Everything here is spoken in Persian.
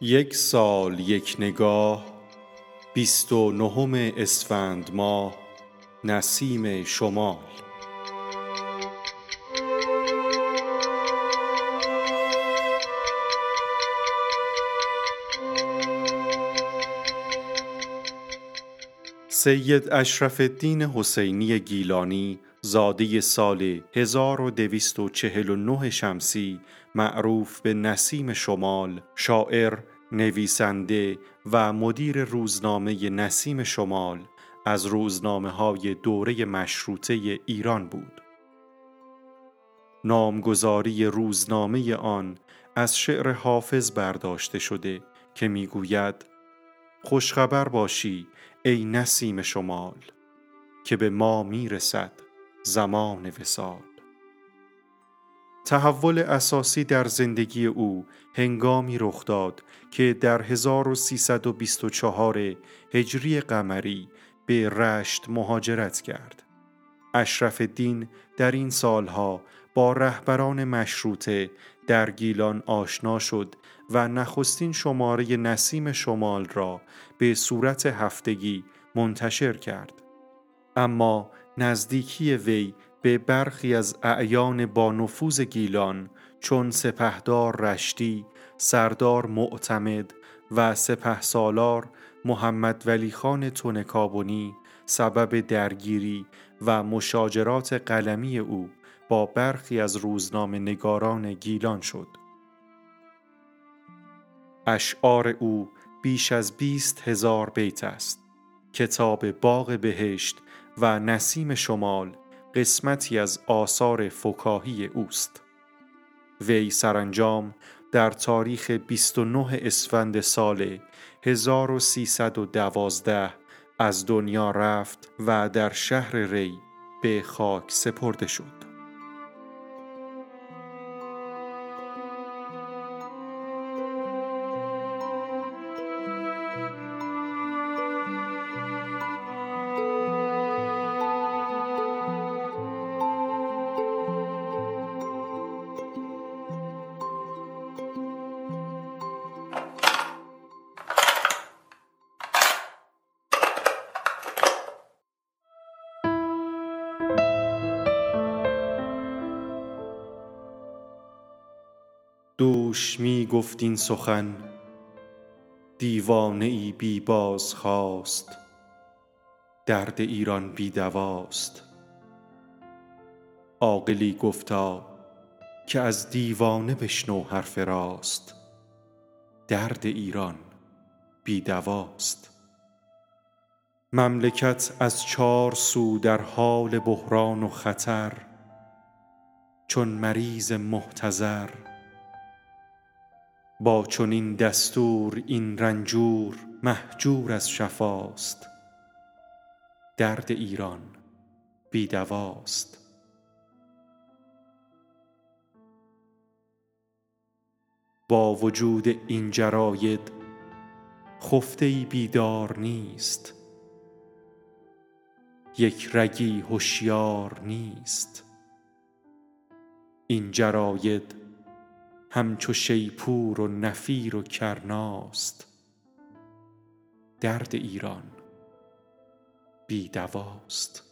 یک سال یک نگاه بیست و نهم اسفند ماه نسیم شمال. سید اشرف الدین حسینی گیلانی زاده سال 1249 شمسی معروف به نسیم شمال شاعر نویسنده و مدیر روزنامه نسیم شمال از روزنامه های دوره مشروطه ایران بود. نامگذاری روزنامه آن از شعر حافظ برداشته شده که می‌گوید خوشخبر باشی ای نسیم شمال که به ما می‌رسد زمان وسال تحول اساسی در زندگی او هنگامی رخ داد که در 1324 هجری قمری به رشت مهاجرت کرد. اشرف الدین در این سالها با رهبران مشروطه در گیلان آشنا شد و نخستین شماره نسیم شمال را به صورت هفتگی منتشر کرد. اما نزدیکی وی به برخی از اعیان با نفوذ گیلان چون سپهدار رشتی، سردار معتمد و سپه سالار محمد ولی خان تونکابونی سبب درگیری و مشاجرات قلمی او با برخی از روزنامه نگاران گیلان شد. اشعار او بیش از بیست هزار بیت است. کتاب باغ بهشت و نسیم شمال قسمتی از آثار فکاهی اوست. وی سرانجام در تاریخ 29 اسفند سال 1312 از دنیا رفت و در شهر ری به خاک سپرده شد. دوش می گفت این سخن دیوانه ای بی بازخواست درد ایران بی دواست. عاقلی گفتا که از دیوانه بشنو حرف راست درد ایران بی دواست. مملکت از چار سو در حال بحران و خطر چون مریض محتضر با چنین دستور این رنجور مهجور از شفاست. درد ایران بی دواست با وجود این جراید خفته بیدار نیست. یک رگی هوشیار نیست. این جراید همچو شیپور و نفیر و کرناست. درد ایران بی دواست